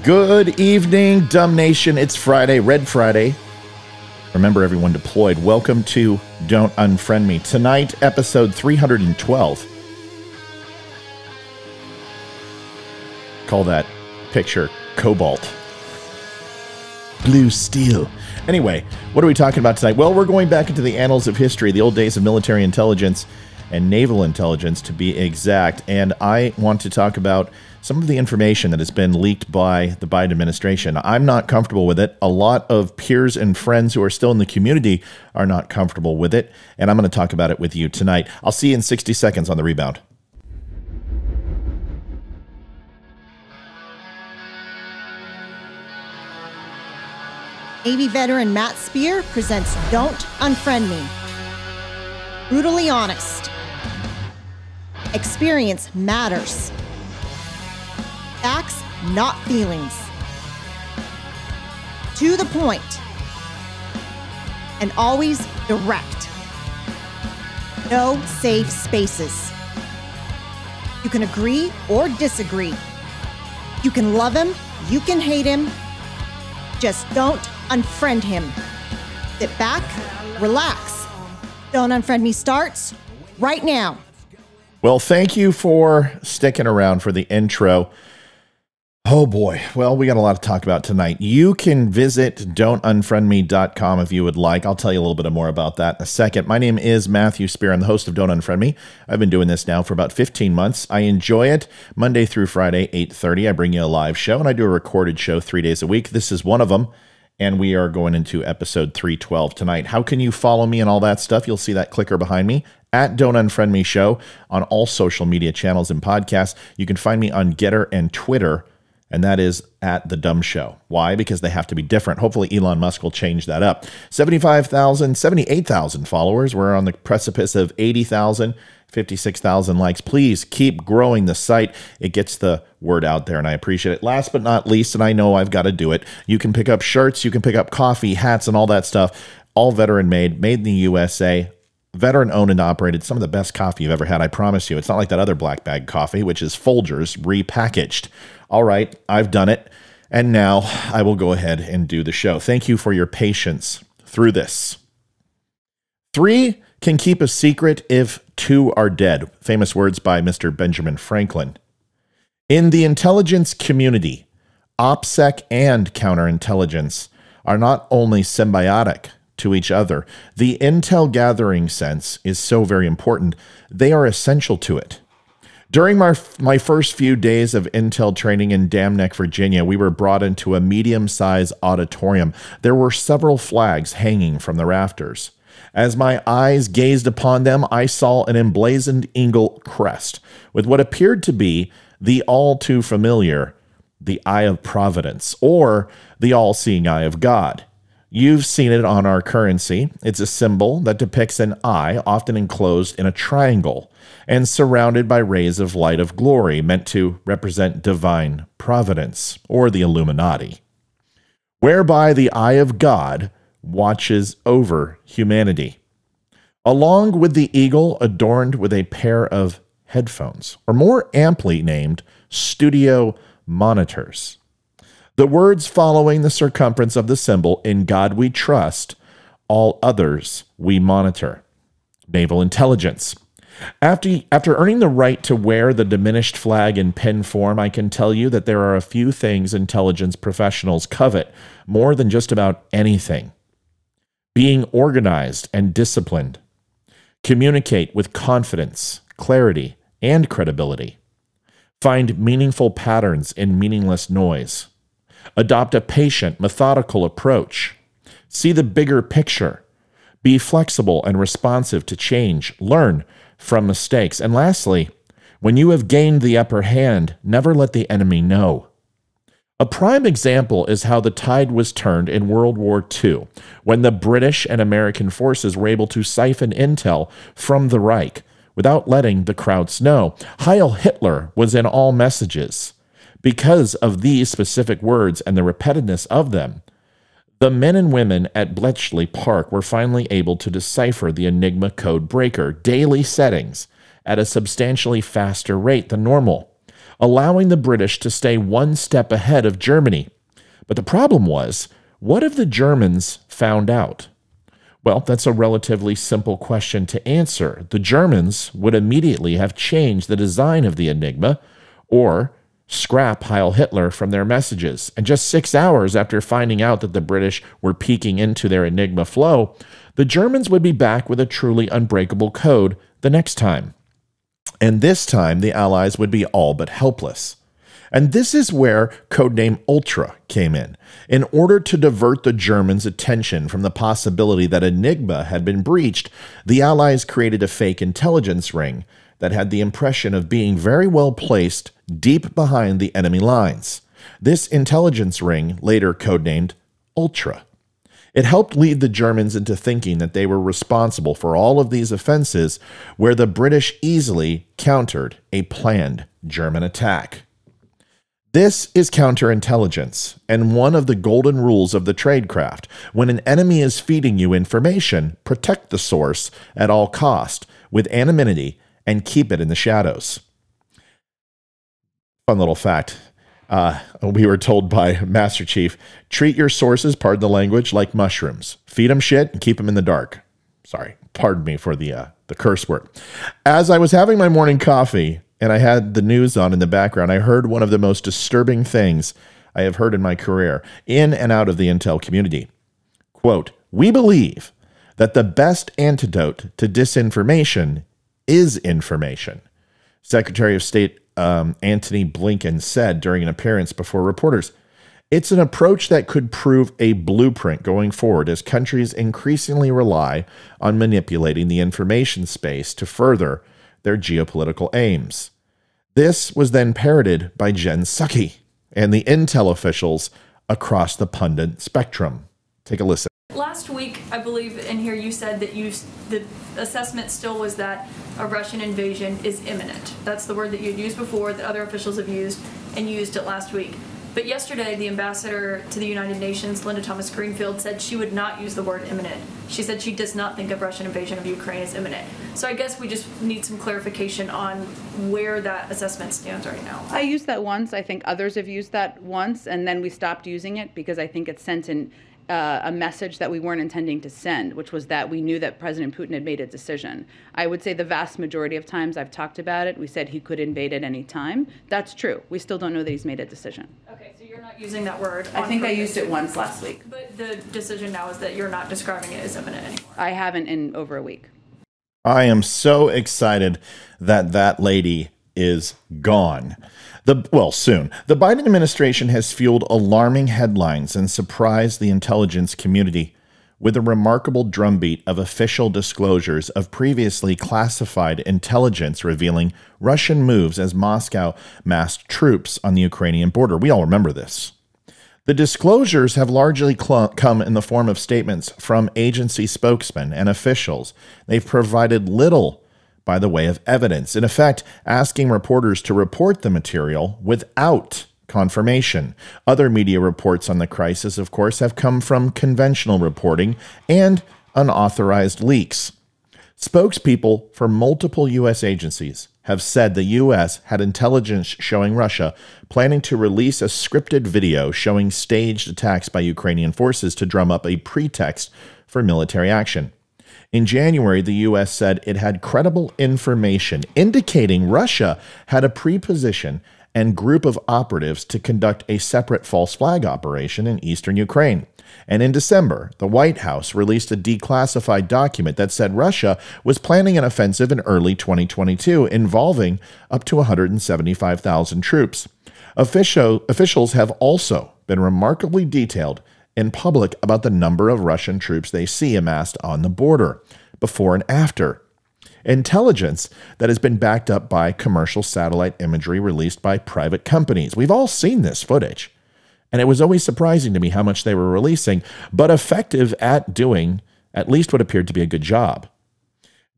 Good evening, Dumb Nation. It's Friday, Red Friday. Remember, everyone deployed. Welcome to Don't Unfriend Me. Tonight, episode 312. Call that picture Cobalt. Blue Steel. Anyway, what are we talking about tonight? Well, we're going back into the annals of history, the old days of military intelligence and naval intelligence, to be exact. And I want to talk about some of the information that has been leaked by the Biden administration. I'm not comfortable with it. A lot of peers and friends who are still in the community are not comfortable with it. And I'm going to talk about it with you tonight. I'll see you in 60 seconds on the rebound. Navy veteran Matt Spear presents Don't Unfriend Me. Brutally honest. Experience matters. Facts, not feelings. To the point. And always direct. No safe spaces. You can agree or disagree. You can love him, you can hate him. Just don't unfriend him. Sit back, relax. Don't Unfriend Me starts right now. Well, thank you for sticking around for the intro. Oh boy. Well, we got a lot to talk about tonight. You can visit don'tunfriendme.com if you would like. I'll tell you a little bit more about that in a second. My name is Matthew Spear. I'm the host of Don't Unfriend Me. I've been doing this now for about 15 months. I enjoy it. Monday through Friday, 8:30, I bring you a live show and I do a recorded show 3 days a week. This is one of them and we are going into episode 312 tonight. How can you follow me and all that stuff? You'll see that clicker behind me at Don't Unfriend Me Show on all social media channels and podcasts. You can find me on Gettr and Twitter, and that is at The Dumb Show. Why? Because they have to be different. Hopefully, Elon Musk will change that up. 75,000, 78,000 followers. We're on the precipice of 80,000. 56,000 likes. Please keep growing the site. It gets the word out there, and I appreciate it. Last but not least, and I know I've got to do it, you can pick up shirts, you can pick up coffee, hats, and all that stuff. All veteran made, made in the USA, veteran owned and operated. Some of the best coffee you've ever had, I promise you. It's not like that other black bag coffee, which is Folgers repackaged. All right, I've done it. And now I will go ahead and do the show. Thank you for your patience through this. Three can keep a secret if two are dead. Famous words by Mr. Benjamin Franklin. In the intelligence community, OPSEC and counterintelligence are not only symbiotic to each other, the intel gathering sense is so very important, they are essential to it. During my, my first few days of intel training in Dam Neck, Virginia, we were brought into a medium sized auditorium. There were several flags hanging from the rafters. As my eyes gazed upon them, I saw an emblazoned eagle crest with what appeared to be the all too familiar the eye of providence or the all seeing eye of God. You've seen it on our currency. It's a symbol that depicts an eye, often enclosed in a triangle and surrounded by rays of light of glory, meant to represent divine providence or the Illuminati, whereby the eye of God watches over humanity. Along with the eagle adorned with a pair of headphones, or more amply named studio monitors. The words following the circumference of the symbol, in God we trust, all others we monitor. Naval intelligence. After, after earning the right to wear the diminished flag in pen form, I can tell you that there are a few things intelligence professionals covet more than just about anything being organized and disciplined, communicate with confidence, clarity, and credibility, find meaningful patterns in meaningless noise, adopt a patient, methodical approach, see the bigger picture, be flexible and responsive to change, learn from mistakes, and lastly, when you have gained the upper hand, never let the enemy know. A prime example is how the tide was turned in World War II when the British and American forces were able to siphon intel from the Reich without letting the Krauts know. Heil Hitler was in all messages. Because of these specific words and the repetitiveness of them, the men and women at Bletchley Park were finally able to decipher the Enigma code breaker daily settings at a substantially faster rate than normal. allowing the British to stay one step ahead of Germany. But the problem was what if the Germans found out? Well, that's a relatively simple question to answer. The Germans would immediately have changed the design of the Enigma or scrap Heil Hitler from their messages. And just six hours after finding out that the British were peeking into their Enigma flow, the Germans would be back with a truly unbreakable code the next time. And this time, the Allies would be all but helpless. And this is where codename Ultra came in. In order to divert the Germans' attention from the possibility that Enigma had been breached, the Allies created a fake intelligence ring that had the impression of being very well placed deep behind the enemy lines. This intelligence ring, later codenamed Ultra, it helped lead the Germans into thinking that they were responsible for all of these offenses, where the British easily countered a planned German attack. This is counterintelligence, and one of the golden rules of the tradecraft. When an enemy is feeding you information, protect the source at all cost with anonymity and keep it in the shadows. Fun little fact uh, we were told by Master Chief treat your sources, pardon the language, like mushrooms. Feed them shit and keep them in the dark. Sorry, pardon me for the, uh, the curse word. As I was having my morning coffee and I had the news on in the background, I heard one of the most disturbing things I have heard in my career in and out of the intel community. Quote, we believe that the best antidote to disinformation is information. Secretary of State um, Antony Blinken said during an appearance before reporters. It's an approach that could prove a blueprint going forward as countries increasingly rely on manipulating the information space to further their geopolitical aims. This was then parroted by Jen Psaki and the intel officials across the pundit spectrum. Take a listen. Last week, I believe in here you said that you the assessment still was that a Russian invasion is imminent. That's the word that you'd used before, that other officials have used, and used it last week. But yesterday, the ambassador to the United Nations, Linda Thomas Greenfield, said she would not use the word imminent. She said she does not think of Russian invasion of Ukraine as imminent. So I guess we just need some clarification on where that assessment stands right now. I used that once. I think others have used that once, and then we stopped using it because I think it sent an uh, a message that we weren't intending to send, which was that we knew that President Putin had made a decision. I would say the vast majority of times I've talked about it, we said he could invade at any time. That's true. We still don't know that he's made a decision. Okay, so you're not using that word. I think purpose. I used it once last week. But the decision now is that you're not describing it as imminent anymore. I haven't in over a week. I am so excited that that lady is gone. The well, soon. The Biden administration has fueled alarming headlines and surprised the intelligence community with a remarkable drumbeat of official disclosures of previously classified intelligence revealing Russian moves as Moscow massed troops on the Ukrainian border. We all remember this. The disclosures have largely cl- come in the form of statements from agency spokesmen and officials. They've provided little by the way of evidence, in effect, asking reporters to report the material without confirmation. Other media reports on the crisis, of course, have come from conventional reporting and unauthorized leaks. Spokespeople for multiple U.S. agencies have said the U.S. had intelligence showing Russia planning to release a scripted video showing staged attacks by Ukrainian forces to drum up a pretext for military action. In January, the U.S. said it had credible information indicating Russia had a preposition and group of operatives to conduct a separate false flag operation in eastern Ukraine. And in December, the White House released a declassified document that said Russia was planning an offensive in early 2022 involving up to 175,000 troops. Official, officials have also been remarkably detailed in public about the number of Russian troops they see amassed on the border, before and after. Intelligence that has been backed up by commercial satellite imagery released by private companies. We've all seen this footage. And it was always surprising to me how much they were releasing, but effective at doing at least what appeared to be a good job.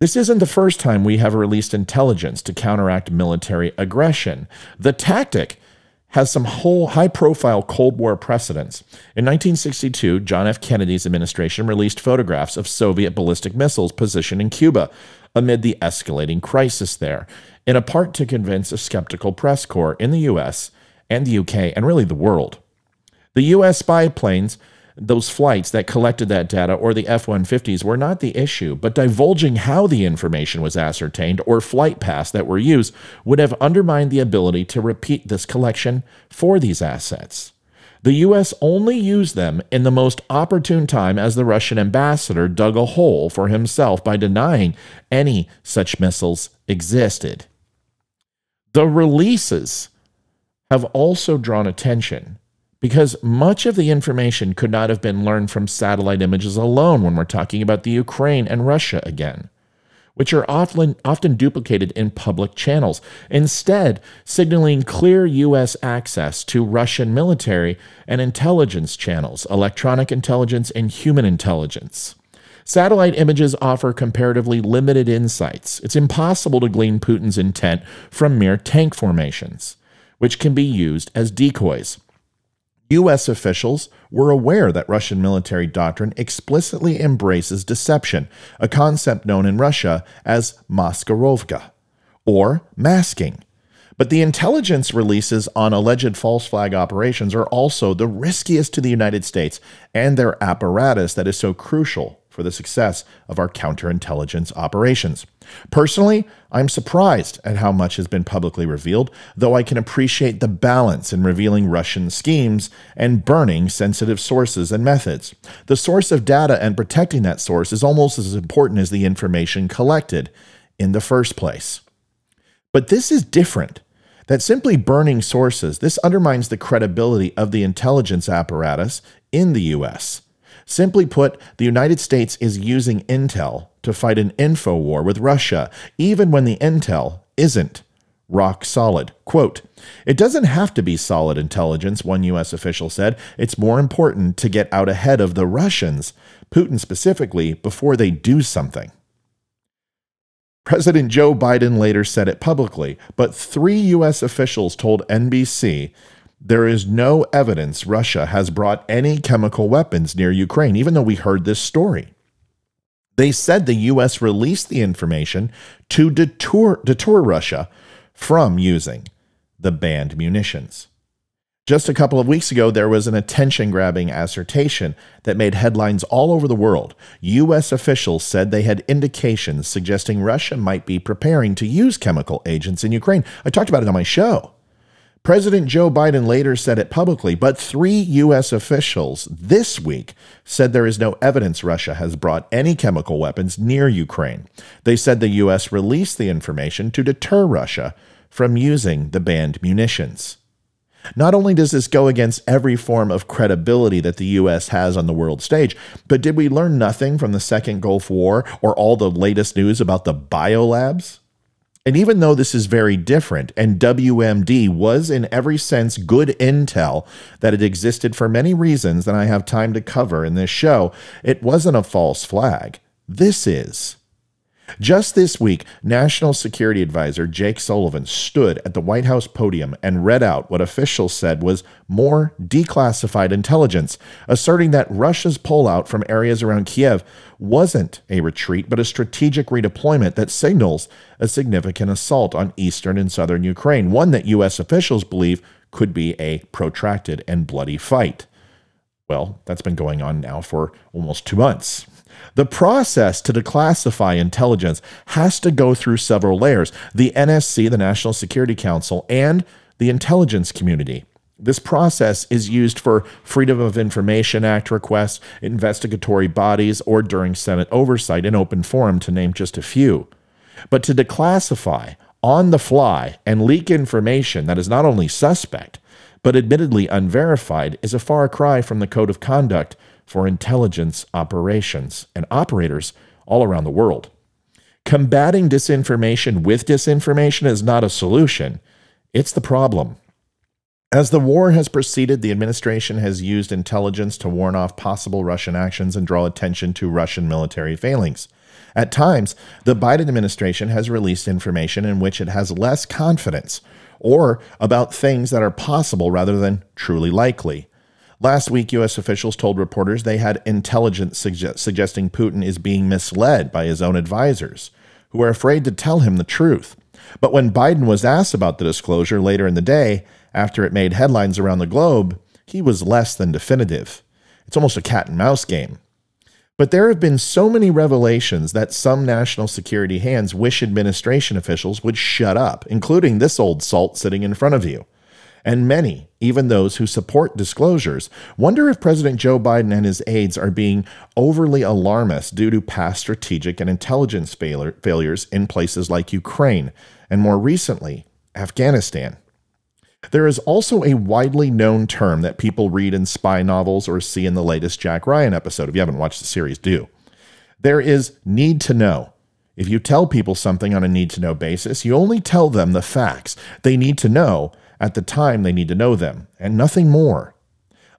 This isn't the first time we have released intelligence to counteract military aggression. The tactic has some whole high profile Cold War precedents. In 1962, John F. Kennedy's administration released photographs of Soviet ballistic missiles positioned in Cuba. amid the escalating crisis there, in a part to convince a skeptical press corps in the US and the UK and really the world. The US spy planes, those flights that collected that data, or the F 150s, were not the issue, but divulging how the information was ascertained or flight paths that were used would have undermined the ability to repeat this collection for these assets. The U.S. only used them in the most opportune time as the Russian ambassador dug a hole for himself by denying any such missiles existed. The releases have also drawn attention because much of the information could not have been learned from satellite images alone when we're talking about the Ukraine and Russia again which are often, often duplicated in public channels, instead, signaling clear U.S. access to Russian military and intelligence channels, electronic intelligence, and human intelligence. Satellite images offer comparatively limited insights. It's impossible to glean Putin's intent from mere tank formations, which can be used as decoys. U.S. officials were aware that Russian military doctrine explicitly embraces deception, a concept known in Russia as maskirovka, or masking. But the intelligence releases on alleged false flag operations are also the riskiest to the United States and their apparatus that is so crucial for the success of our counterintelligence operations. Personally, I'm surprised at how much has been publicly revealed, though I can appreciate the balance in revealing Russian schemes and burning sensitive sources and methods. The source of data and protecting that source is almost as important as the information collected in the first place. But this is different. That simply burning sources, this undermines the credibility of the intelligence apparatus in the US. Simply put, the United States is using intel to fight an info war with Russia, even when the intel isn't rock solid. Quote, it doesn't have to be solid intelligence, one U.S. official said. It's more important to get out ahead of the Russians, Putin specifically, before they do something. President Joe Biden later said it publicly, but three U.S. officials told NBC there is no evidence Russia has brought any chemical weapons near Ukraine, even though we heard this story. They said the U.S. released the information to deter, deter Russia from using the banned munitions. Just a couple of weeks ago, there was an attention grabbing assertion that made headlines all over the world. U.S. officials said they had indications suggesting Russia might be preparing to use chemical agents in Ukraine. I talked about it on my show. President Joe Biden later said it publicly, but three U.S. officials this week said there is no evidence Russia has brought any chemical weapons near Ukraine. They said the U.S. released the information to deter Russia from using the banned munitions. Not only does this go against every form of credibility that the U.S. has on the world stage, but did we learn nothing from the Second Gulf War or all the latest news about the biolabs? And even though this is very different, and WMD was in every sense good intel that it existed for many reasons that I have time to cover in this show, it wasn't a false flag. This is. Just this week, National Security Advisor Jake Sullivan stood at the White House podium and read out what officials said was more declassified intelligence, asserting that Russia's pullout from areas around Kiev wasn't a retreat, but a strategic redeployment that signals a significant assault on eastern and southern Ukraine, one that U.S. officials believe could be a protracted and bloody fight. Well, that's been going on now for almost two months. The process to declassify intelligence has to go through several layers the NSC, the National Security Council, and the intelligence community. This process is used for Freedom of Information Act requests, investigatory bodies, or during Senate oversight in open forum, to name just a few. But to declassify on the fly and leak information that is not only suspect, but admittedly unverified is a far cry from the code of conduct for intelligence operations and operators all around the world. Combating disinformation with disinformation is not a solution, it's the problem. As the war has proceeded, the administration has used intelligence to warn off possible Russian actions and draw attention to Russian military failings. At times, the Biden administration has released information in which it has less confidence or about things that are possible rather than truly likely. Last week, U.S. officials told reporters they had intelligence suggest- suggesting Putin is being misled by his own advisors, who are afraid to tell him the truth. But when Biden was asked about the disclosure later in the day, after it made headlines around the globe, he was less than definitive. It's almost a cat and mouse game. But there have been so many revelations that some national security hands wish administration officials would shut up, including this old salt sitting in front of you. And many, even those who support disclosures, wonder if President Joe Biden and his aides are being overly alarmist due to past strategic and intelligence failure, failures in places like Ukraine and more recently, Afghanistan. There is also a widely known term that people read in spy novels or see in the latest Jack Ryan episode. If you haven't watched the series, do. There is need to know. If you tell people something on a need to know basis, you only tell them the facts they need to know at the time they need to know them, and nothing more.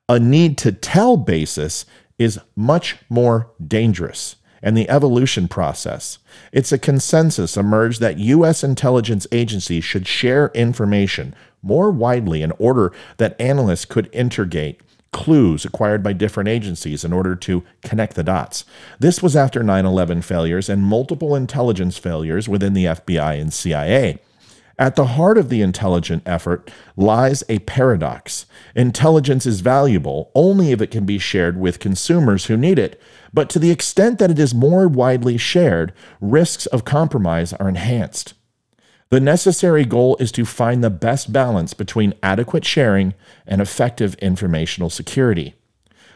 A need to tell basis is much more dangerous and the evolution process. It's a consensus emerged that U.S. intelligence agencies should share information more widely in order that analysts could integrate clues acquired by different agencies in order to connect the dots. This was after 9 11 failures and multiple intelligence failures within the FBI and CIA. At the heart of the intelligent effort lies a paradox. Intelligence is valuable only if it can be shared with consumers who need it, but to the extent that it is more widely shared, risks of compromise are enhanced. The necessary goal is to find the best balance between adequate sharing and effective informational security.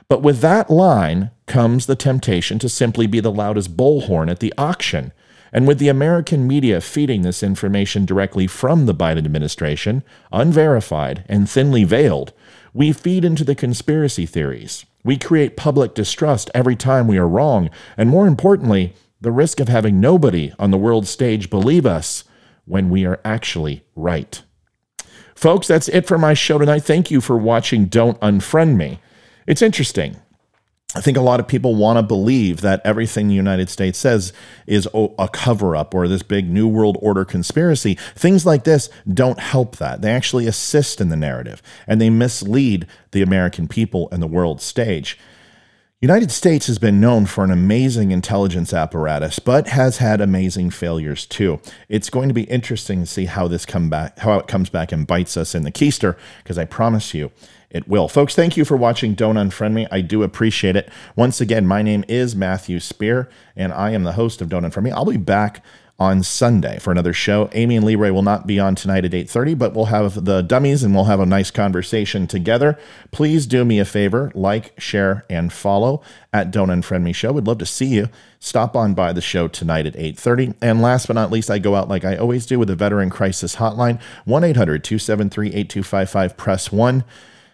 But with that line comes the temptation to simply be the loudest bullhorn at the auction. And with the American media feeding this information directly from the Biden administration, unverified and thinly veiled, we feed into the conspiracy theories. We create public distrust every time we are wrong. And more importantly, the risk of having nobody on the world stage believe us when we are actually right. Folks, that's it for my show tonight. Thank you for watching Don't Unfriend Me. It's interesting. I think a lot of people want to believe that everything the United States says is a cover up or this big New World Order conspiracy. Things like this don't help that. They actually assist in the narrative and they mislead the American people and the world stage. United States has been known for an amazing intelligence apparatus, but has had amazing failures too. It's going to be interesting to see how this come back, how it comes back and bites us in the keister, because I promise you, it will. Folks, thank you for watching Don't Unfriend Me. I do appreciate it. Once again, my name is Matthew Spear, and I am the host of Don't Unfriend Me. I'll be back on Sunday for another show. Amy and Leroy will not be on tonight at 8:30, but we'll have the dummies and we'll have a nice conversation together. Please do me a favor, like, share, and follow at Don't Unfriend Me Show. We'd love to see you. Stop on by the show tonight at 8:30. And last but not least, I go out like I always do with the Veteran Crisis Hotline, 1-800-273-8255 press 1.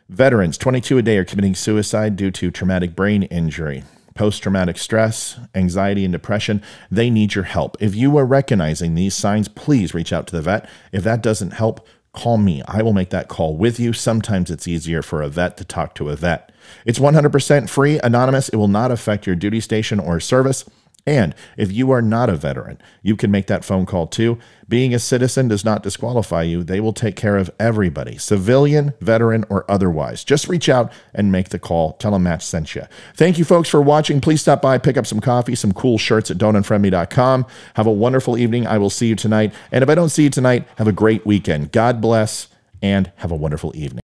Veterans, 22 a day, are committing suicide due to traumatic brain injury post traumatic stress, anxiety, and depression, they need your help. If you are recognizing these signs, please reach out to the vet. If that doesn't help, call me. I will make that call with you. Sometimes it's easier for a vet to talk to a vet. It's 100% free, anonymous. It will not affect your duty station or service. And if you are not a veteran, you can make that phone call too. Being a citizen does not disqualify you. They will take care of everybody, civilian, veteran, or otherwise. Just reach out and make the call. Tell them Matt sent you. Thank you, folks, for watching. Please stop by, pick up some coffee, some cool shirts at don'tunfriendme.com. Have a wonderful evening. I will see you tonight. And if I don't see you tonight, have a great weekend. God bless and have a wonderful evening.